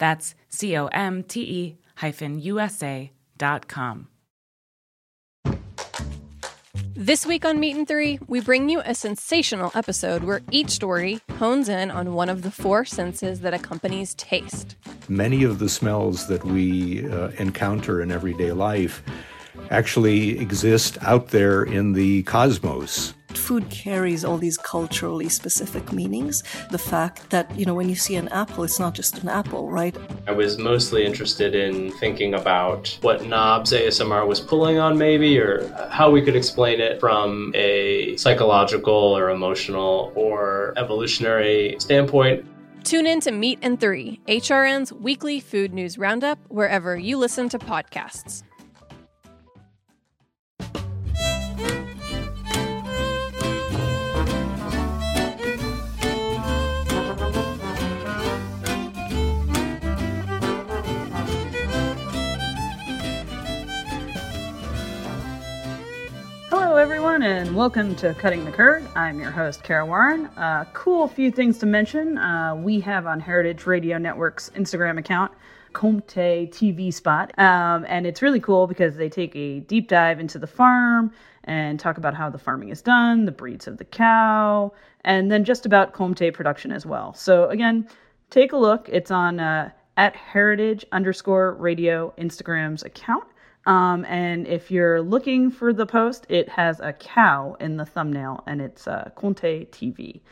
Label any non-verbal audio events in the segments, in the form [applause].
That's C O M T E hyphen USA dot com. This week on Meat and Three, we bring you a sensational episode where each story hones in on one of the four senses that accompanies taste. Many of the smells that we uh, encounter in everyday life actually exist out there in the cosmos. Food carries all these culturally specific meanings. The fact that, you know, when you see an apple, it's not just an apple, right? I was mostly interested in thinking about what knobs ASMR was pulling on, maybe, or how we could explain it from a psychological or emotional or evolutionary standpoint. Tune in to Meat and Three, HRN's weekly food news roundup, wherever you listen to podcasts. Everyone, and welcome to Cutting the Curd. I'm your host, Kara Warren. Uh, cool few things to mention. Uh, we have on Heritage Radio Network's Instagram account, Comté TV Spot, um, and it's really cool because they take a deep dive into the farm and talk about how the farming is done, the breeds of the cow, and then just about Comté production as well. So again, take a look. It's on uh, at Heritage underscore Radio Instagram's account. Um, and if you're looking for the post, it has a cow in the thumbnail and it's uh, Comté TV.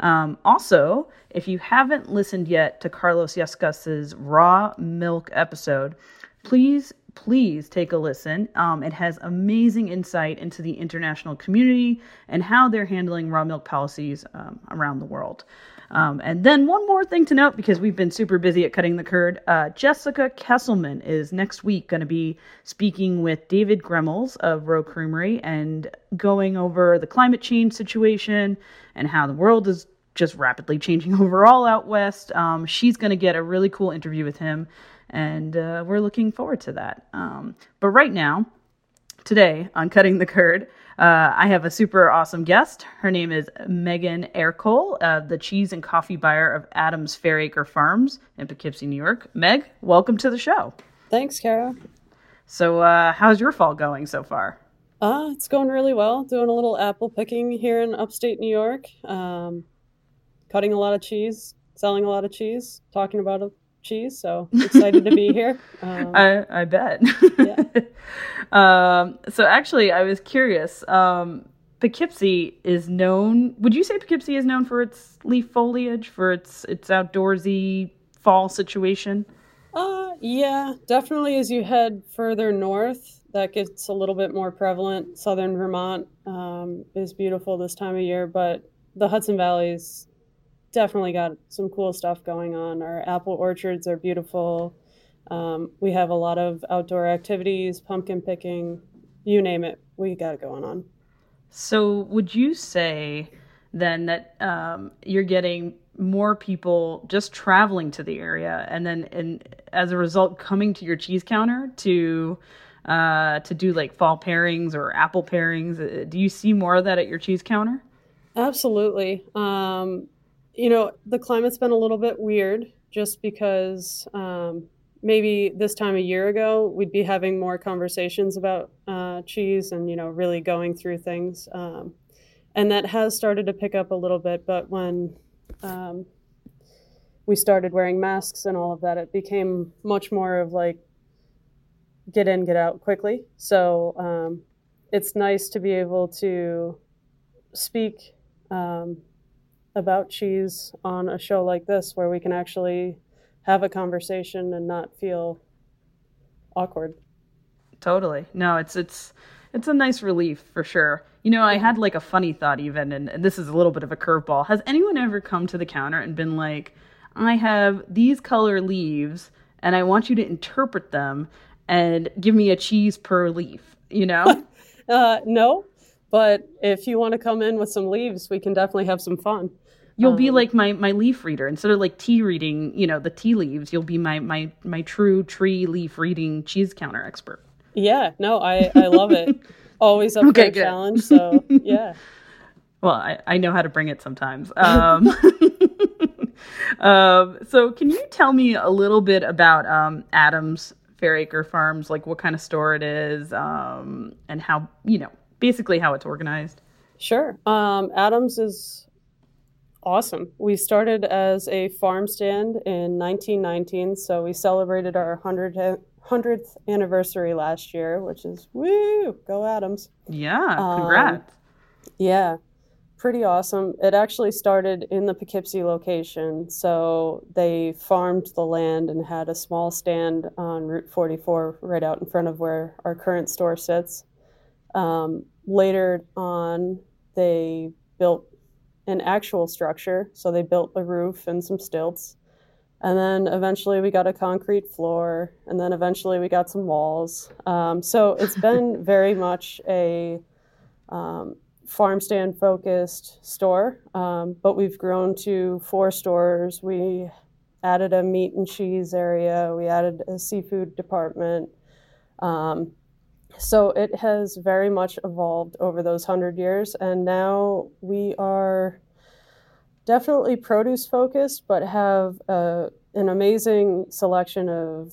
Um, also, if you haven't listened yet to Carlos Yescas's raw milk episode, please, please take a listen. Um, it has amazing insight into the international community and how they're handling raw milk policies um, around the world. Um, and then one more thing to note because we've been super busy at cutting the curd. Uh, Jessica Kesselman is next week going to be speaking with David Gremmels of Rogue Creamery and going over the climate change situation and how the world is just rapidly changing [laughs] overall out west. Um, she's going to get a really cool interview with him, and uh, we're looking forward to that. Um, but right now, today on Cutting the Curd, uh, I have a super awesome guest. Her name is Megan Ercole, uh, the cheese and coffee buyer of Adams Fairacre Farms in Poughkeepsie, New York. Meg, welcome to the show. Thanks, Kara. So, uh, how's your fall going so far? Uh, it's going really well. Doing a little apple picking here in upstate New York. Um, cutting a lot of cheese, selling a lot of cheese, talking about cheese. So excited to be [laughs] here. Um, I, I bet. yeah. [laughs] um, so actually, I was curious. Um, Poughkeepsie is known. Would you say Poughkeepsie is known for its leaf foliage, for its its outdoorsy fall situation? Uh, yeah, definitely. As you head further north, that gets a little bit more prevalent. Southern Vermont um, is beautiful this time of year, but the Hudson Valley's definitely got some cool stuff going on. Our apple orchards are beautiful. Um, we have a lot of outdoor activities, pumpkin picking, you name it, we got it going on. So, would you say then that um, you're getting more people just traveling to the area, and then and as a result, coming to your cheese counter to uh, to do like fall pairings or apple pairings. Uh, do you see more of that at your cheese counter? Absolutely. Um, you know, the climate's been a little bit weird just because um, maybe this time a year ago we'd be having more conversations about uh, cheese and you know really going through things. Um, and that has started to pick up a little bit but when um, we started wearing masks and all of that it became much more of like get in get out quickly. So um, it's nice to be able to speak um, about cheese on a show like this where we can actually have a conversation and not feel awkward. Totally. No, it's it's it's a nice relief for sure. You know, I had like a funny thought even, and this is a little bit of a curveball. Has anyone ever come to the counter and been like, I have these color leaves and I want you to interpret them and give me a cheese per leaf, you know? [laughs] uh, no, but if you want to come in with some leaves, we can definitely have some fun. You'll um, be like my my leaf reader instead of like tea reading, you know, the tea leaves. You'll be my my my true tree leaf reading cheese counter expert. Yeah, no, I I love it. [laughs] Always up okay, for a challenge. So [laughs] yeah. well, I I know how to bring it sometimes. Um, [laughs] um, so can you tell me a little bit about um, Adams Fairacre Farms, like what kind of store it is, um, and how you know basically how it's organized? Sure. Um, Adams is awesome. We started as a farm stand in 1919, so we celebrated our 100th, 100th anniversary last year, which is woo, go Adams. Yeah, congrats. Um, yeah, pretty awesome. It actually started in the Poughkeepsie location, so they farmed the land and had a small stand on Route 44 right out in front of where our current store sits. Um, later on, they built an actual structure. So they built a roof and some stilts. And then eventually we got a concrete floor. And then eventually we got some walls. Um, so it's [laughs] been very much a um, farm stand focused store. Um, but we've grown to four stores. We added a meat and cheese area, we added a seafood department. Um, so it has very much evolved over those hundred years, and now we are definitely produce focused, but have uh, an amazing selection of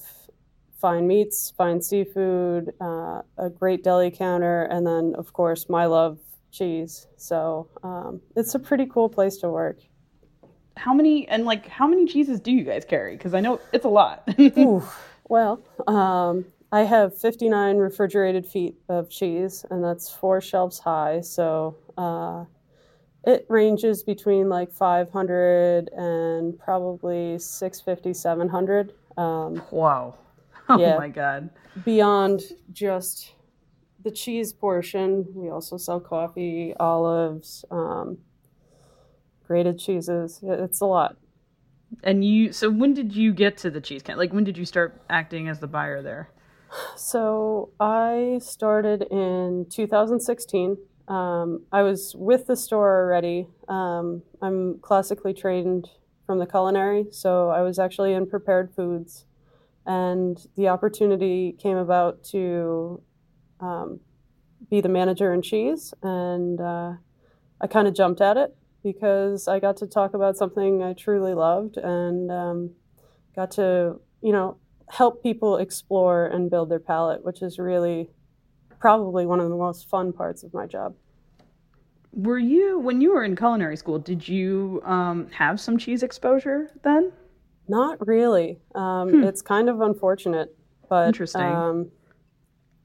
fine meats, fine seafood, uh, a great deli counter, and then of course my love cheese. So um, it's a pretty cool place to work. How many and like how many cheeses do you guys carry? Because I know it's a lot. [laughs] Ooh, well, um, I have 59 refrigerated feet of cheese, and that's four shelves high. So uh, it ranges between like 500 and probably 650, 700. Um, wow. [laughs] Oh yeah, my God. Beyond just the cheese portion, we also sell coffee, olives, um, grated cheeses. It's a lot. And you, so when did you get to the cheese can? Like, when did you start acting as the buyer there? So I started in 2016. Um, I was with the store already. Um, I'm classically trained from the culinary, so I was actually in prepared foods. And the opportunity came about to um, be the manager in cheese, and uh, I kind of jumped at it because I got to talk about something I truly loved and um, got to, you know, help people explore and build their palate, which is really probably one of the most fun parts of my job. Were you, when you were in culinary school, did you um, have some cheese exposure then? Not really. Um, hmm. It's kind of unfortunate, but interesting. Um,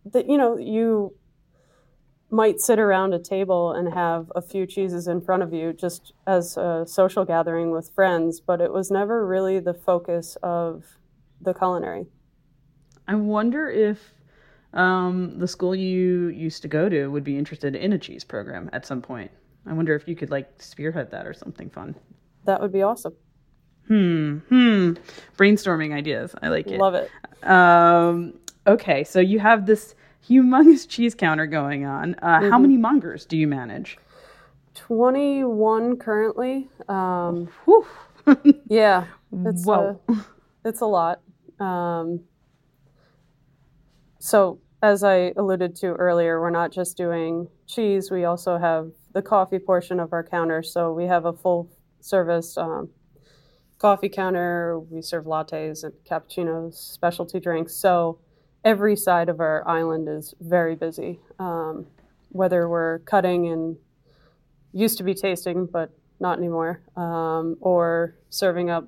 that you know, you might sit around a table and have a few cheeses in front of you just as a social gathering with friends, but it was never really the focus of the culinary. I wonder if um, the school you used to go to would be interested in a cheese program at some point. I wonder if you could like spearhead that or something fun. That would be awesome. Hmm. Hmm. Brainstorming ideas. I like it. Love it. Um, okay, so you have this humongous [laughs] cheese counter going on. Uh, mm-hmm. How many mongers do you manage? 21 currently. Um, [laughs] yeah. It's Whoa. A, it's a lot. Um, so as I alluded to earlier, we're not just doing cheese. We also have the coffee portion of our counter. So we have a full service um, coffee counter. We serve lattes and cappuccinos, specialty drinks. So every side of our island is very busy. Um, whether we're cutting and used to be tasting, but not anymore, um, or serving up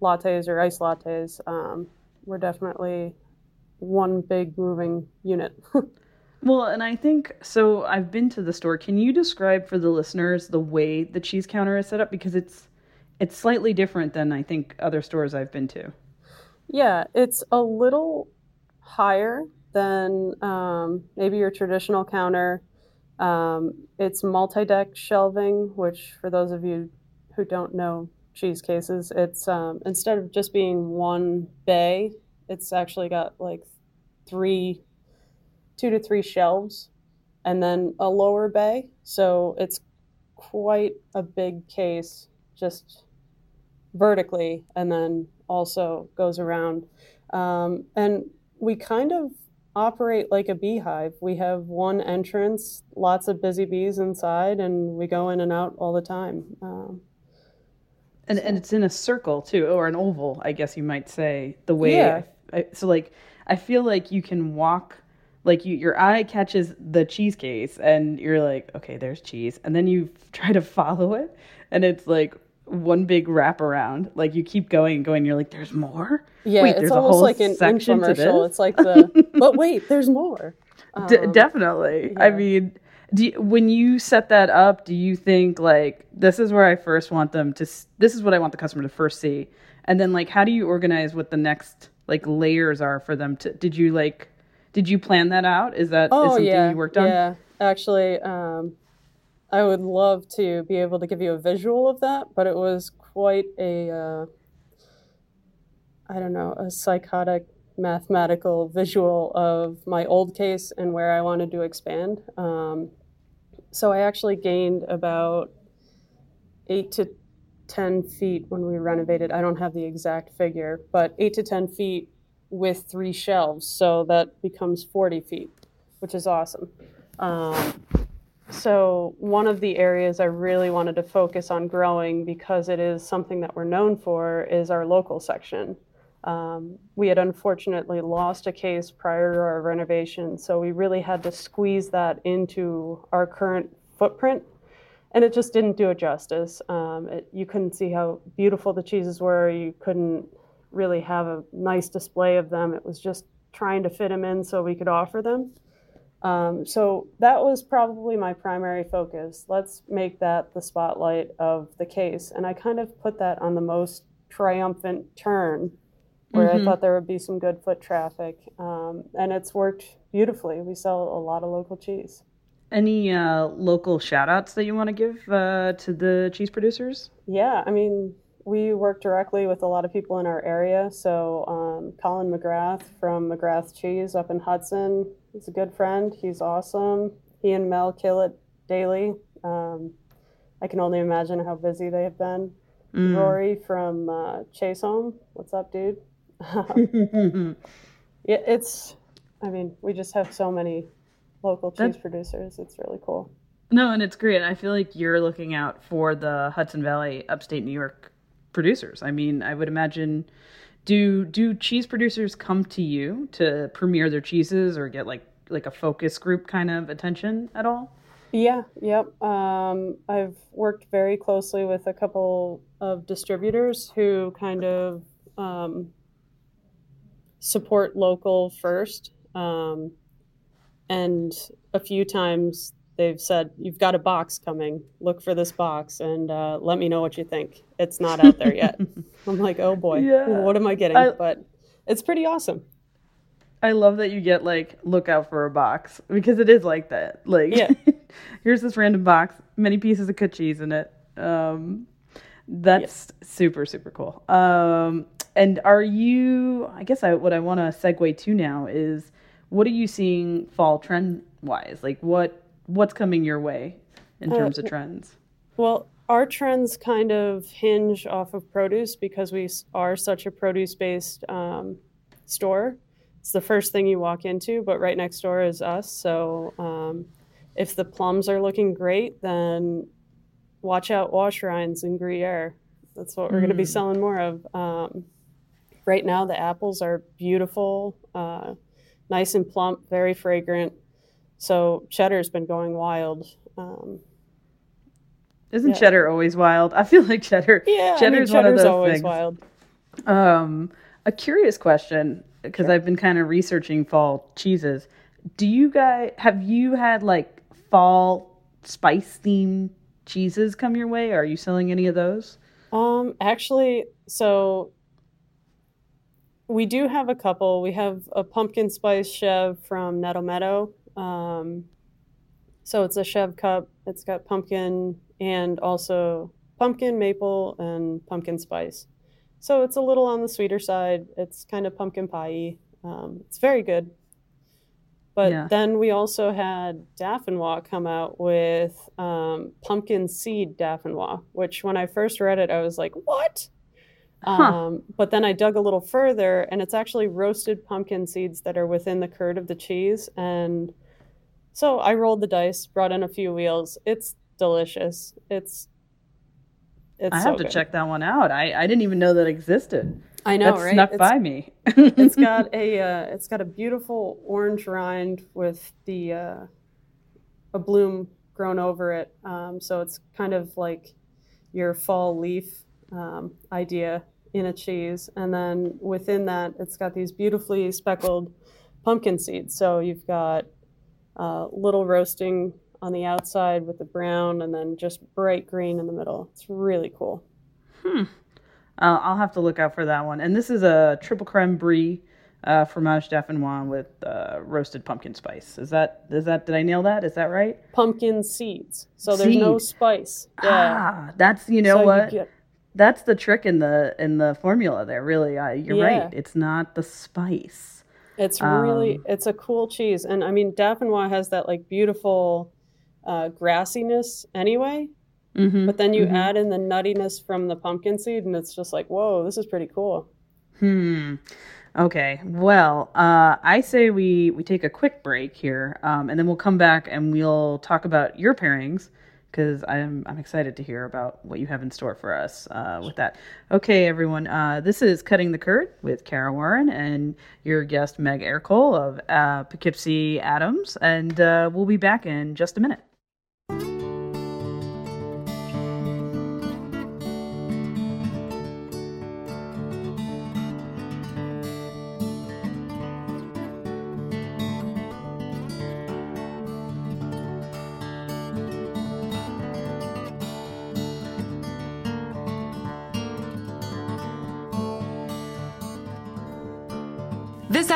lattes or ice lattes, um, we're definitely one big moving unit. [laughs] well, and I think so. I've been to the store. Can you describe for the listeners the way the cheese counter is set up because it's it's slightly different than I think other stores I've been to. Yeah, it's a little higher than um, maybe your traditional counter. Um, it's multi-deck shelving, which for those of you who don't know cheese cases, it's um, instead of just being one bay, it's actually got like three, two to three shelves, and then a lower bay. So it's quite a big case, just vertically, and then also goes around. Um, and we kind of operate like a beehive. We have one entrance, lots of busy bees inside, and we go in and out all the time. Um, and, so. and it's in a circle too, or an oval, I guess you might say. The way, yeah. I, so like, I feel like you can walk, like you, your eye catches the cheese case, and you're like, okay, there's cheese, and then you [laughs] try to follow it, and it's like one big wraparound. Like you keep going and going, you're like, there's more. Yeah, wait, it's almost like an infomercial. It's like the, but wait, there's more. [laughs] Um, D- definitely. Yeah. I mean, do you, when you set that up, do you think like this is where I first want them to? This is what I want the customer to first see, and then like how do you organize what the next like layers are for them to? Did you like? Did you plan that out? Is that oh, is something yeah, you worked on? Yeah, actually, um, I would love to be able to give you a visual of that, but it was quite a, uh, I don't know, a psychotic mathematical visual of my old case and where I wanted to expand. Um, so I actually gained about eight to 10 feet when we renovated. I don't have the exact figure, but eight to 10 feet with three shelves. So that becomes 40 feet, which is awesome. Um, so, one of the areas I really wanted to focus on growing because it is something that we're known for is our local section. Um, we had unfortunately lost a case prior to our renovation, so we really had to squeeze that into our current footprint, and it just didn't do it justice. Um, it, you couldn't see how beautiful the cheeses were, you couldn't really have a nice display of them. It was just trying to fit them in so we could offer them. Um, so that was probably my primary focus. Let's make that the spotlight of the case. And I kind of put that on the most triumphant turn where mm-hmm. I thought there would be some good foot traffic. Um, and it's worked beautifully. We sell a lot of local cheese. Any uh, local shout outs that you want to give uh, to the cheese producers? Yeah, I mean, we work directly with a lot of people in our area. So, um, Colin McGrath from McGrath Cheese up in Hudson, He's a good friend. He's awesome. He and Mel kill it daily. Um, I can only imagine how busy they have been. Mm. Rory from uh, Chaseholm. What's up, dude? [laughs] [laughs] yeah, it's. I mean, we just have so many local cheese That's... producers. It's really cool. No, and it's great. I feel like you're looking out for the Hudson Valley, upstate New York producers. I mean, I would imagine do do cheese producers come to you to premiere their cheeses or get like like a focus group kind of attention at all? Yeah, yep. Um, I've worked very closely with a couple of distributors who kind of um, support local first. Um, and a few times they've said, You've got a box coming. Look for this box and uh, let me know what you think. It's not out there yet. [laughs] I'm like, Oh boy, yeah. what am I getting? I, but it's pretty awesome. I love that you get like look out for a box because it is like that. Like, yeah. [laughs] here's this random box, many pieces of cut cheese in it. Um, that's super super cool. Um, and are you? I guess I what I want to segue to now is what are you seeing fall trend wise? Like what what's coming your way in uh, terms uh, of trends? Well, our trends kind of hinge off of produce because we are such a produce based um, store. it's the first thing you walk into, but right next door is us. So um, if the plums are looking great, then watch out wash rinds and Gruyere. That's what we're going to be Mm. selling more of. Um, right now, the apples are beautiful, uh, nice and plump, very fragrant. So cheddar's been going wild. Um, Isn't Yeah. cheddar always wild? I feel like cheddar. yeah, cheddar's I mean, one of cheddar's those always things. wild. Um, a curious question because I've been kind of researching fall cheeses. Do you guys have you had like fall spice themed cheeses come your way? Are you selling any of those? Um, actually, so we do have a couple. We have a pumpkin spice chev from Nettle Meadow. Um, so it's a chev cup. It's got pumpkin and also pumpkin, maple, and pumpkin spice. So it's a little on the sweeter side. It's kind of pumpkin pie. Um, it's very good. But Yeah. then we also had d'Affinois come out with um, pumpkin seed d'Affinois, which when I first read it, I was like, what? Huh. Um, but then I dug a little further, and it's actually roasted pumpkin seeds that are within the curd of the cheese. And so I rolled the dice, brought in a few wheels. It's delicious. It's it's I so have to good. check that one out. I, I didn't even know that existed. I know, that right? snuck It's- by me. [laughs] it's got [laughs] a uh, it's got a beautiful orange rind with the uh, a bloom grown over it. Um, so it's kind of like your fall leaf um, idea in a cheese, and then within that, it's got these beautifully speckled pumpkin seeds. So you've got uh, little roasting on the outside with the brown, and then just bright green in the middle. It's really cool. Uh, I'll have to look out for that one. And this is a triple creme brie uh, fromage d'Affinois with uh, roasted pumpkin spice. Is that is that did I nail that? Is that right? Pumpkin seeds. So there's no spice. Yeah. Ah, that's you know So you what. get- That's the trick in the in the formula there. Really, uh, you're Yeah. right. It's not the spice. It's really Um, it's a cool cheese, and I mean d'Affinois has that like beautiful uh, grassiness anyway. Mm-hmm. But then you add in the nuttiness from the pumpkin seed, and it's just like, whoa, this is pretty cool. Hmm. Okay. Well, uh, I say we we take a quick break here, um, and then we'll come back and we'll talk about your pairings because I'm I'm excited to hear about what you have in store for us uh, with that. Okay, everyone. Uh, this is cutting the curd with Kara Warren and your guest Meg Ercole of uh, Poughkeepsie Adams, and uh, we'll be back in just a minute.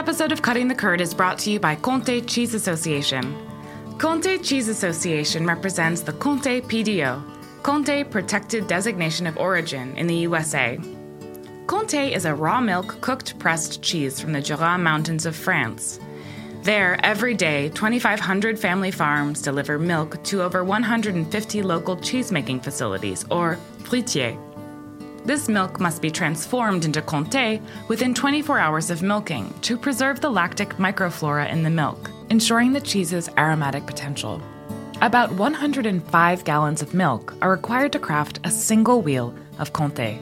Episode of Cutting the Curd is brought to you by Comté Cheese Association. Comté Cheese Association represents the Comté PDO, Comté Protected Designation of Origin in the USA. Comté is a raw milk cooked pressed cheese from the Jura Mountains of France. There, every day, 2,500 family farms deliver milk to over 150 local cheesemaking facilities, or fruitières. This milk must be transformed into Comté within 24 hours of milking to preserve the lactic microflora in the milk, ensuring the cheese's aromatic potential. About 105 gallons of milk are required to craft a single wheel of Comté.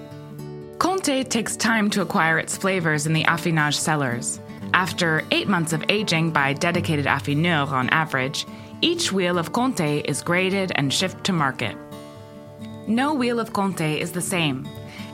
Comté takes time to acquire its flavors in the affinage cellars. After eight months of aging by dedicated affineurs on average, each wheel of Comté is graded and shipped to market. No wheel of Comté is the same.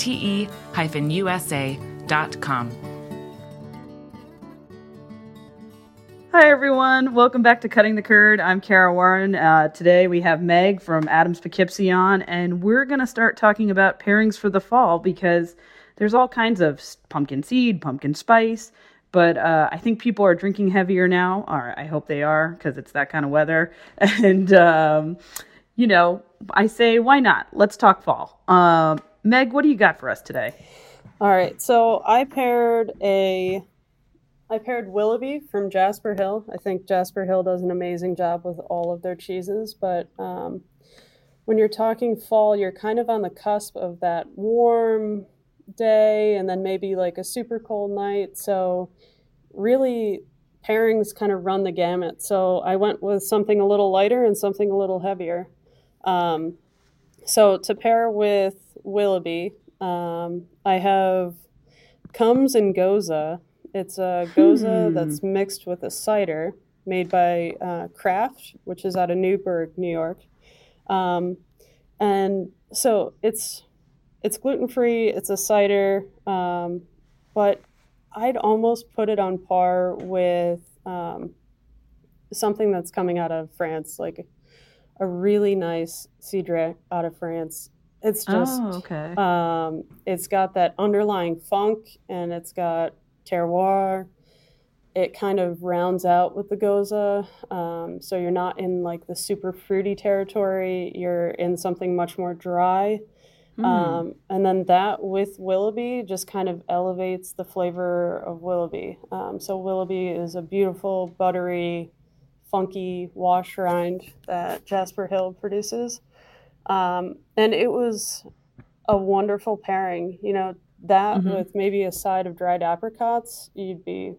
T E hyphen USA dot com. Hi, everyone. Welcome back to Cutting the Curd. I'm Kara Warren. Uh, today we have Meg from Adams Poughkeepsie on, and we're going to start talking about pairings for the fall because there's all kinds of pumpkin seed, pumpkin spice, but uh, I think people are drinking heavier now. Or I hope they are because it's that kind of weather. [laughs] And um, you know, I say why not? Let's talk fall. Um, Meg, what do you got for us today? All right, so I paired a I paired Willoughby from Jasper Hill. I think Jasper Hill does an amazing job with all of their cheeses, but um, when you're talking fall, you're kind of on the cusp of that warm day and then maybe like a super cold night. So, really, pairings kind of run the gamut. So, I went with something a little lighter and something a little heavier. Um, so, to pair with Willoughby, um, I have Comes and Gose. it's a Gose hmm. that's mixed with a cider made by uh, Graft, which is out of Newburgh, New York. Um, and so it's it's gluten free. It's a cider, um, but I'd almost put it on par with um, something that's coming out of France, like a really nice cidre out of France. It's just oh, okay. Um, it's got that underlying funk, and it's got terroir. It kind of rounds out with the gose, Um, so you're not in like the super fruity territory, you're in something much more dry. Mm. Um, and then that with Willoughby just kind of elevates the flavor of Willoughby. Um, so Willoughby is a beautiful, buttery, funky wash rind that Jasper Hill produces. Um, and it was a wonderful pairing. You know, that mm-hmm. with maybe a side of dried apricots, you'd be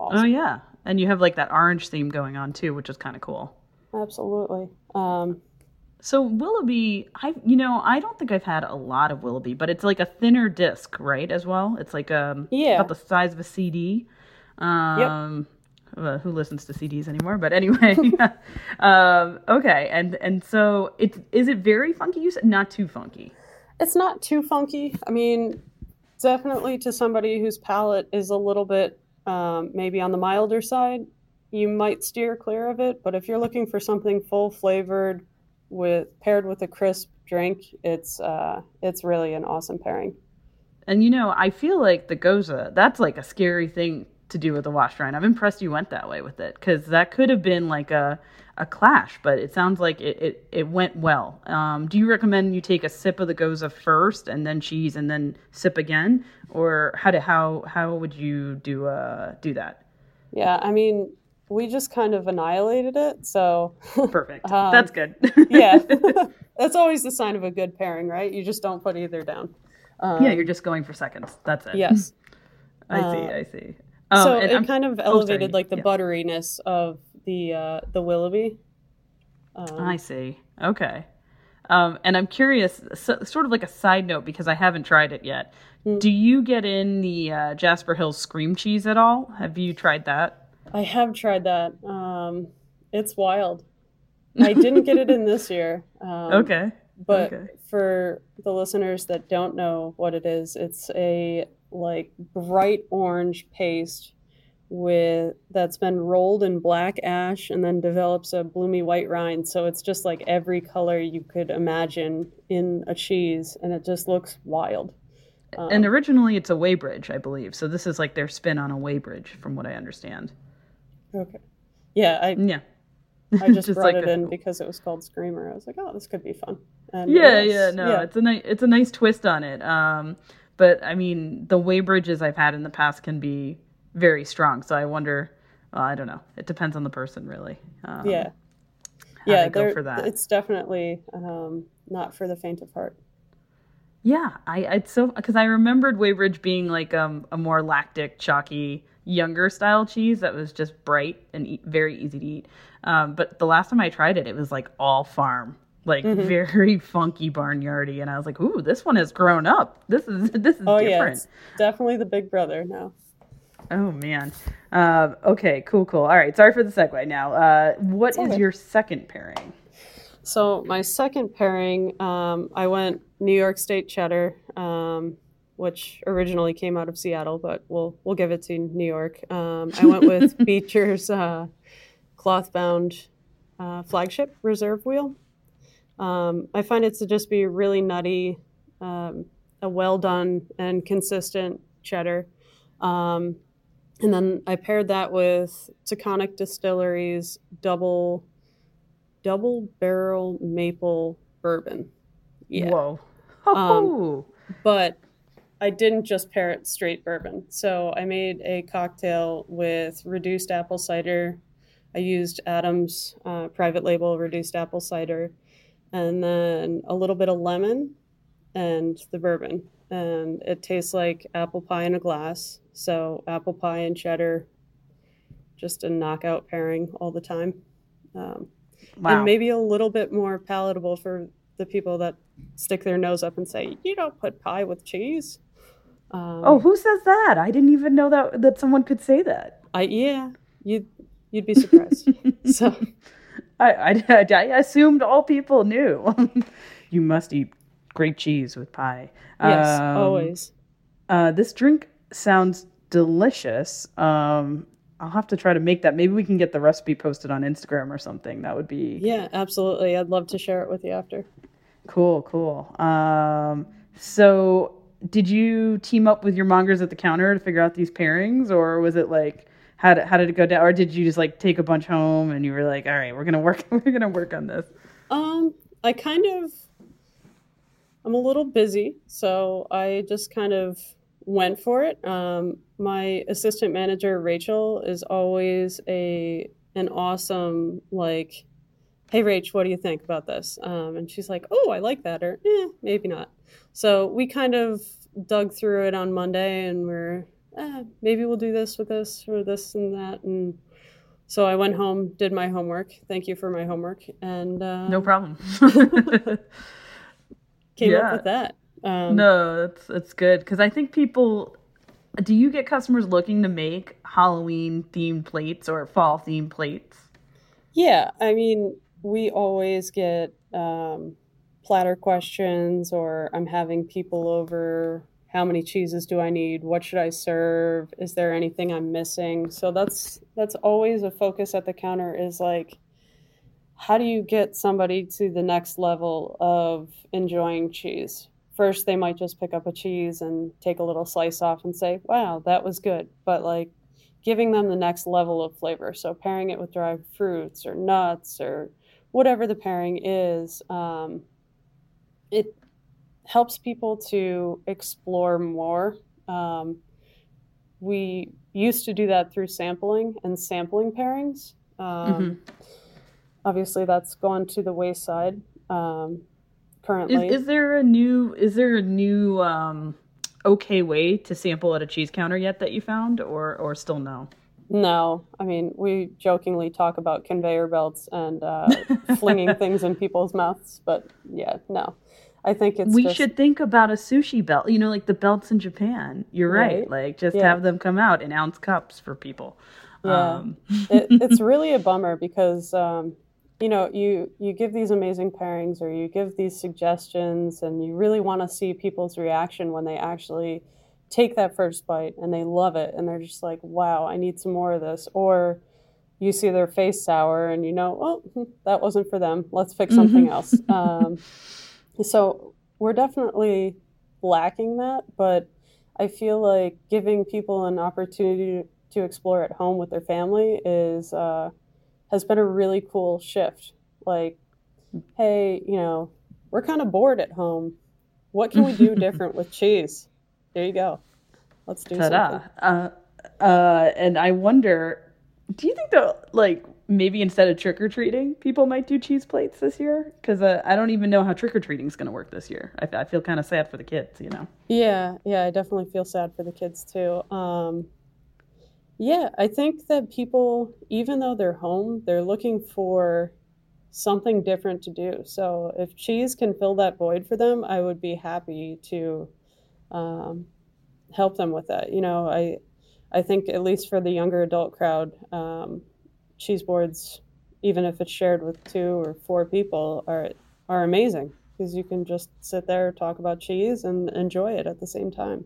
awesome. Oh yeah, and you have like that orange theme going on too, which is kind of cool. Absolutely. Um, so Willoughby, I you know I don't think I've had a lot of Willoughby, but it's like a thinner disc, right? As well, it's like um yeah about the size of a CD. Um, yep. Uh, who listens to CDs anymore? But anyway, [laughs] um, okay, and and so it's it very funky? You said not too funky. It's not too funky. I mean, definitely to somebody whose palate is a little bit um, maybe on the milder side, you might steer clear of it. But if you're looking for something full flavored with paired with a crisp drink, it's uh, it's really an awesome pairing. And you know, I feel like the goza, that's like a scary thing to do with the wash rind. I'm impressed you went that way with it because that could have been like a a clash, but it sounds like it, it, it went well. Um, do you recommend you take a sip of the gose first and then cheese and then sip again? Or how do, how, how would you do, uh, do that? Yeah, I mean, we just kind of annihilated it. So perfect. [laughs] um, That's good. [laughs] yeah. [laughs] That's always the sign of a good pairing, right? You just don't put either down. Um, yeah, you're just going for seconds. That's it. Yes. I see. Uh, I see. Um, so it I'm, kind of elevated oh, like the yeah. butteriness of the uh, the Willoughby. Um, I see. Okay. Um, and I'm curious, so, sort of like a side note, because I haven't tried it yet. Mm. Do you get in the uh, Jasper Hills scream cheese at all? Have you tried that? I have tried that. Um, it's wild. I didn't get it in [laughs] this year. Um, okay. But okay. for the listeners that don't know what it is, it's a like bright orange paste with that's been rolled in black ash and then develops a bloomy white rind. So it's just like every color you could imagine in a cheese, and it just looks wild. Um, and originally, it's a Weybridge, I believe. So this is like their spin on a Weybridge, from what I understand. Okay. Yeah. I, yeah. I [laughs] just, just brought like it a, in because it was called Screamer. I was like, oh, this could be fun. And yeah, yeah, no, yeah. it's a nice, it's a nice twist on it. Um, but I mean, the Weybridges I've had in the past can be very strong. So I wonder. Well, I don't know. It depends on the person, really. Um, yeah. Yeah, go for that. It's definitely um, not for the faint of heart. Yeah, I it's so because I remembered Weybridge being like um, a more lactic, chalky, younger style cheese that was just bright and e- very easy to eat. Um, but the last time I tried it, it was like all farm, like mm-hmm. very [laughs] funky barnyardy, and I was like, "Ooh, this one has grown up. This is [laughs] this is oh, different." Yeah, definitely the big brother now. Oh man. Uh, okay, cool, cool. All right, sorry for the segue. Now, uh, what is your second pairing? So my second pairing, um, I went New York State cheddar, um, which originally came out of Seattle, but we'll we'll give it to New York. Um, I went with [laughs] Beecher's uh, cloth bound uh, flagship reserve wheel. Um, I find it to just be really nutty, um, a well done and consistent cheddar. Um, and then I paired that with Taconic Distilleries double double barrel maple bourbon. Yeah. Whoa. [laughs] Um, but I didn't just pair it straight bourbon. So I made a cocktail with reduced apple cider. I used Adams uh, private label reduced apple cider, and then a little bit of lemon and the bourbon. And it tastes like apple pie in a glass. So apple pie and cheddar, just a knockout pairing all the time. Um, wow. And maybe a little bit more palatable for the people that stick their nose up and say, "You don't put pie with cheese." Um, oh, who says that? I didn't even know that that someone could say that. I yeah, you'd you'd be surprised. [laughs] so, I, I, [laughs] I assumed all people knew. [laughs] you must eat great cheese with pie. Yes, um, always. Uh, this drink sounds delicious. Um, I'll have to try to make that. Maybe we can get the recipe posted on Instagram or something. That would be Yeah, absolutely. I'd love to share it with you after. Cool, cool. Um, so did you team up with your mongers at the counter to figure out these pairings or was it like how did, how did it go down or did you just like take a bunch home and you were like all right we're gonna work [laughs] we're gonna work on this um i kind of i'm a little busy so i just kind of went for it. Um, my assistant manager Rachel is always a an awesome like, hey Rach, what do you think about this? Um, and she's like, oh, I like that, or eh, maybe not. So we kind of dug through it on Monday, and we're eh, maybe we'll do this with this or this and that, and so I went home, did my homework. Thank you for my homework, and uh, no problem. [laughs] came yeah. up with that. Um, no, that's that's good because I think people. Do you get customers looking to make Halloween themed plates or fall themed plates? Yeah, I mean, we always get um, platter questions, or I'm having people over. How many cheeses do I need? What should I serve? Is there anything I'm missing? So that's that's always a focus at the counter. Is like, how do you get somebody to the next level of enjoying cheese? first they might just pick up a cheese and take a little slice off and say, wow, that was good. But like giving them the next level of flavor. So pairing it with dried fruits or nuts or whatever the pairing is, um, it helps people to explore more. Um, we used to do that through sampling and sampling pairings. Um, mm-hmm. Obviously, that's gone to the wayside. Um, currently. Is, is there a new is there a new um, okay way to sample at a cheese counter yet that you found, or or still no? No, I mean we jokingly talk about conveyor belts and uh, [laughs] flinging things in people's mouths, but yeah, no. I think it's. We just... should think about a sushi belt. You know, like the belts in Japan. You're right. right. Like just yeah. have them come out in ounce cups for people. Yeah, um. it, [laughs] it's really a bummer because um, you know you you give these amazing pairings or you give these suggestions and you really want to see people's reaction when they actually take that first bite and they love it and they're just like wow i need some more of this or you see their face sour and you know oh hmm, that wasn't for them let's pick mm-hmm. something else [laughs] um, so we're definitely lacking that but i feel like giving people an opportunity to explore at home with their family is uh, has been a really cool shift. Like, hey, you know, we're kind of bored at home. What can we do [laughs] different with cheese? There you go. Let's do Ta-da. something. Uh, uh, and I wonder, do you think that like maybe instead of trick or treating, people might do cheese plates this year? Because uh, I don't even know how trick or treating is going to work this year. I, I feel kind of sad for the kids, you know. Yeah, yeah, I definitely feel sad for the kids too. Um, yeah, I think that people, even though they're home, they're looking for something different to do. So if cheese can fill that void for them, I would be happy to um, help them with that. You know, I I think at least for the younger adult crowd, um, cheese boards, even if it's shared with two or four people, are are amazing because you can just sit there talk about cheese and enjoy it at the same time.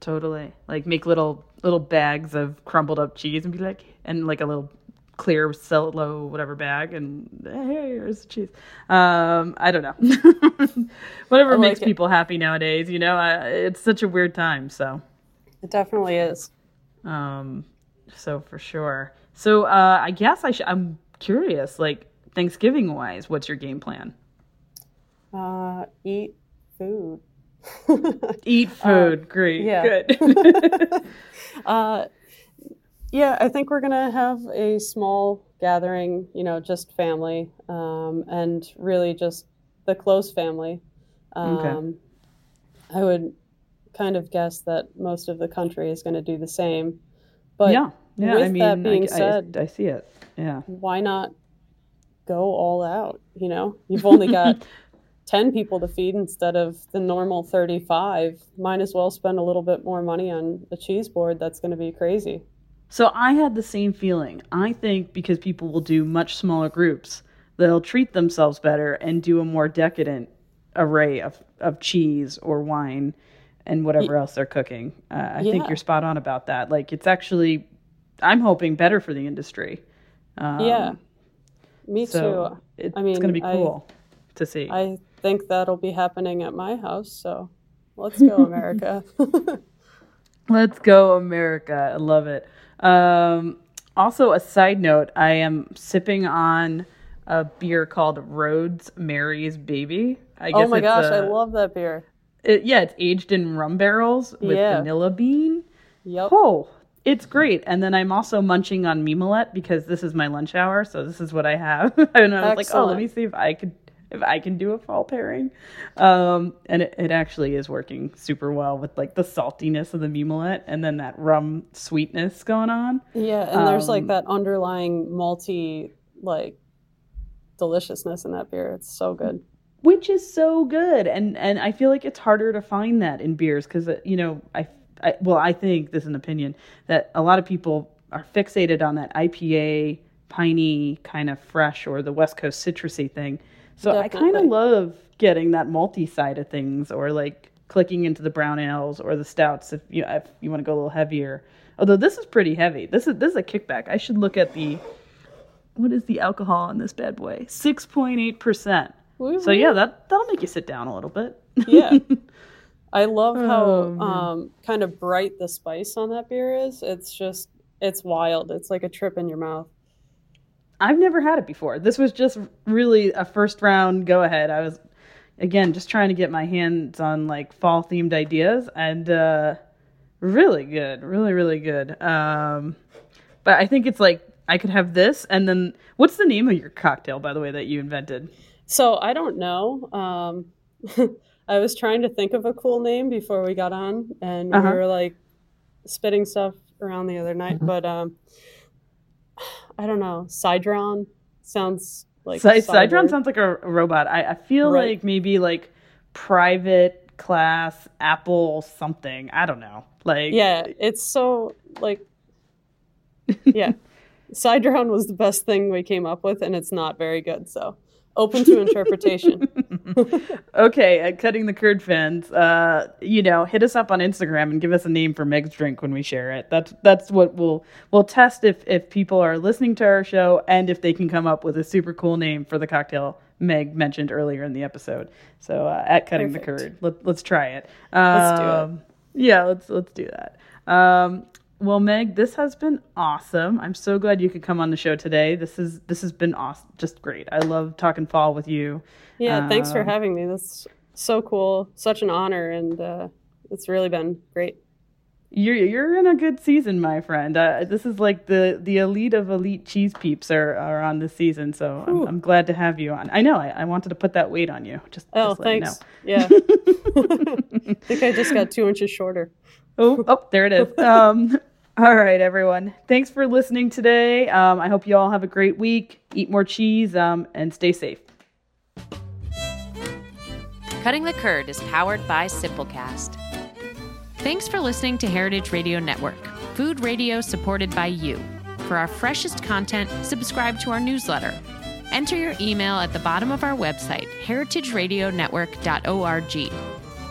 Totally. Like make little little bags of crumbled up cheese and be like and like a little clear cello whatever bag and hey here's the cheese. Um I don't know. [laughs] Whatever like makes it. people happy nowadays, you know. I, it's such a weird time, so. It definitely is. Um, so for sure. So uh, I guess I should. I'm curious, like Thanksgiving wise, what's your game plan? Uh, eat food. [laughs] Eat food. Great. yeah. Good. [laughs] [laughs] Uh, yeah, I think we're gonna have a small gathering. You know, just family, um, and really just the close family. Um, Okay. I would kind of guess that most of the country is going to do the same. But yeah. Yeah. with I mean, that being I, I- said, I, see it. Yeah. why not go all out? You know, you've only got [laughs] 10 people to feed instead of the normal 35. Might as well spend a little bit more money on a cheese board. That's going to be crazy. So I had the same feeling. I think because people will do much smaller groups, they'll treat themselves better and do a more decadent array of, of cheese or wine and whatever else they're cooking. Uh, I think you're spot on about that. Like it's actually, I'm hoping better for the industry. Um, yeah, me So too. it's I mean, going to be I- cool to see. I think that'll be happening at my house. So let's go, [laughs] America. [laughs] Let's go, America. I love it. Um, also, a side note I am sipping on a beer called Rhodes Mary's Baby. I oh my gosh, I a- love that beer. it. Yeah, it's aged in rum barrels with Yeah. vanilla bean. Yep. Oh, it's great. And then I'm also munching on Mimolette because this is my lunch hour, so this is what I have. [laughs] and I was like, oh, let me see if I could if I can do a fall pairing. Um, and it, it actually is working super well with like the saltiness of the Mimolette and then that rum sweetness going on. Yeah, and there's Um, like that underlying malty like deliciousness in that beer. It's so good. which is so good and and i feel like it's harder to find that in beers because you know I, I well i think this is an opinion that a lot of people are fixated on that ipa piney kind of fresh or the west coast citrusy thing. So i kind of love getting that multi side of things or like clicking into the brown ales or the stouts if you if you want to go a little heavier. Although this is pretty heavy. This is this is a kickback. I should look at the what is the alcohol in this bad boy? 6.8% so yeah, that that'll make you sit down a little bit. Yeah. [laughs] I love how Oh, um, kind of bright the spice on that beer is. It's just, it's wild. It's like a trip in your mouth. I've never had it before. This was just really a first round go ahead. I was again just trying to get my hands on like fall themed ideas and uh really good. Really really good. Um but I think it's like I could have this and then what's the name of your cocktail by the way that you invented? So I don't know. Um, [laughs] I was trying to think of a cool name before we got on, and Uh-huh. we were like spitting stuff around the other night. But um, [sighs] I don't know. Sidron sounds like Cy- Cydron sounds like a, a robot. I, I feel Right. like maybe like private class Apple something. I don't know. Like Yeah, it's so like [laughs] yeah. Sidron was the best thing we came up with, and it's not very good. So open to [laughs] interpretation. [laughs] okay, at Cutting the Curd fans, uh, you know, hit us up on Instagram and give us a name for Meg's drink when we share it. That's that's what we'll we'll test if if people are listening to our show and if they can come up with a super cool name for the cocktail Meg mentioned earlier in the episode. So uh, at Cutting the Curd, let, let's try it. Let's do it. Um, Yeah, let's let's do that. Um, well, Meg, this has been awesome. I'm so glad you could come on the show today. This is this has been awesome, just great. I love talking fall with you. Yeah, thanks for Um, having me. That's so cool. Such an honor, and uh, it's really been great. You're you're in a good season, my friend. Uh, this is like the the elite of elite cheese peeps are, are on this season, so I'm, I'm glad to have you on. I know I, I wanted to put that weight on you. Just Oh, just let you thanks. Yeah. [laughs] [laughs] I think I just got two inches shorter. Oh, [laughs] oh, there it is. [laughs] Um, all right, everyone. Thanks for listening today. Um, I hope you all have a great week. Eat more cheese um, and stay safe. Cutting the Curd is powered by Simplecast. Thanks for listening to Heritage Radio Network, food radio supported by you. For our freshest content, subscribe to our newsletter. Enter your email at the bottom of our website, heritageradionetwork.org.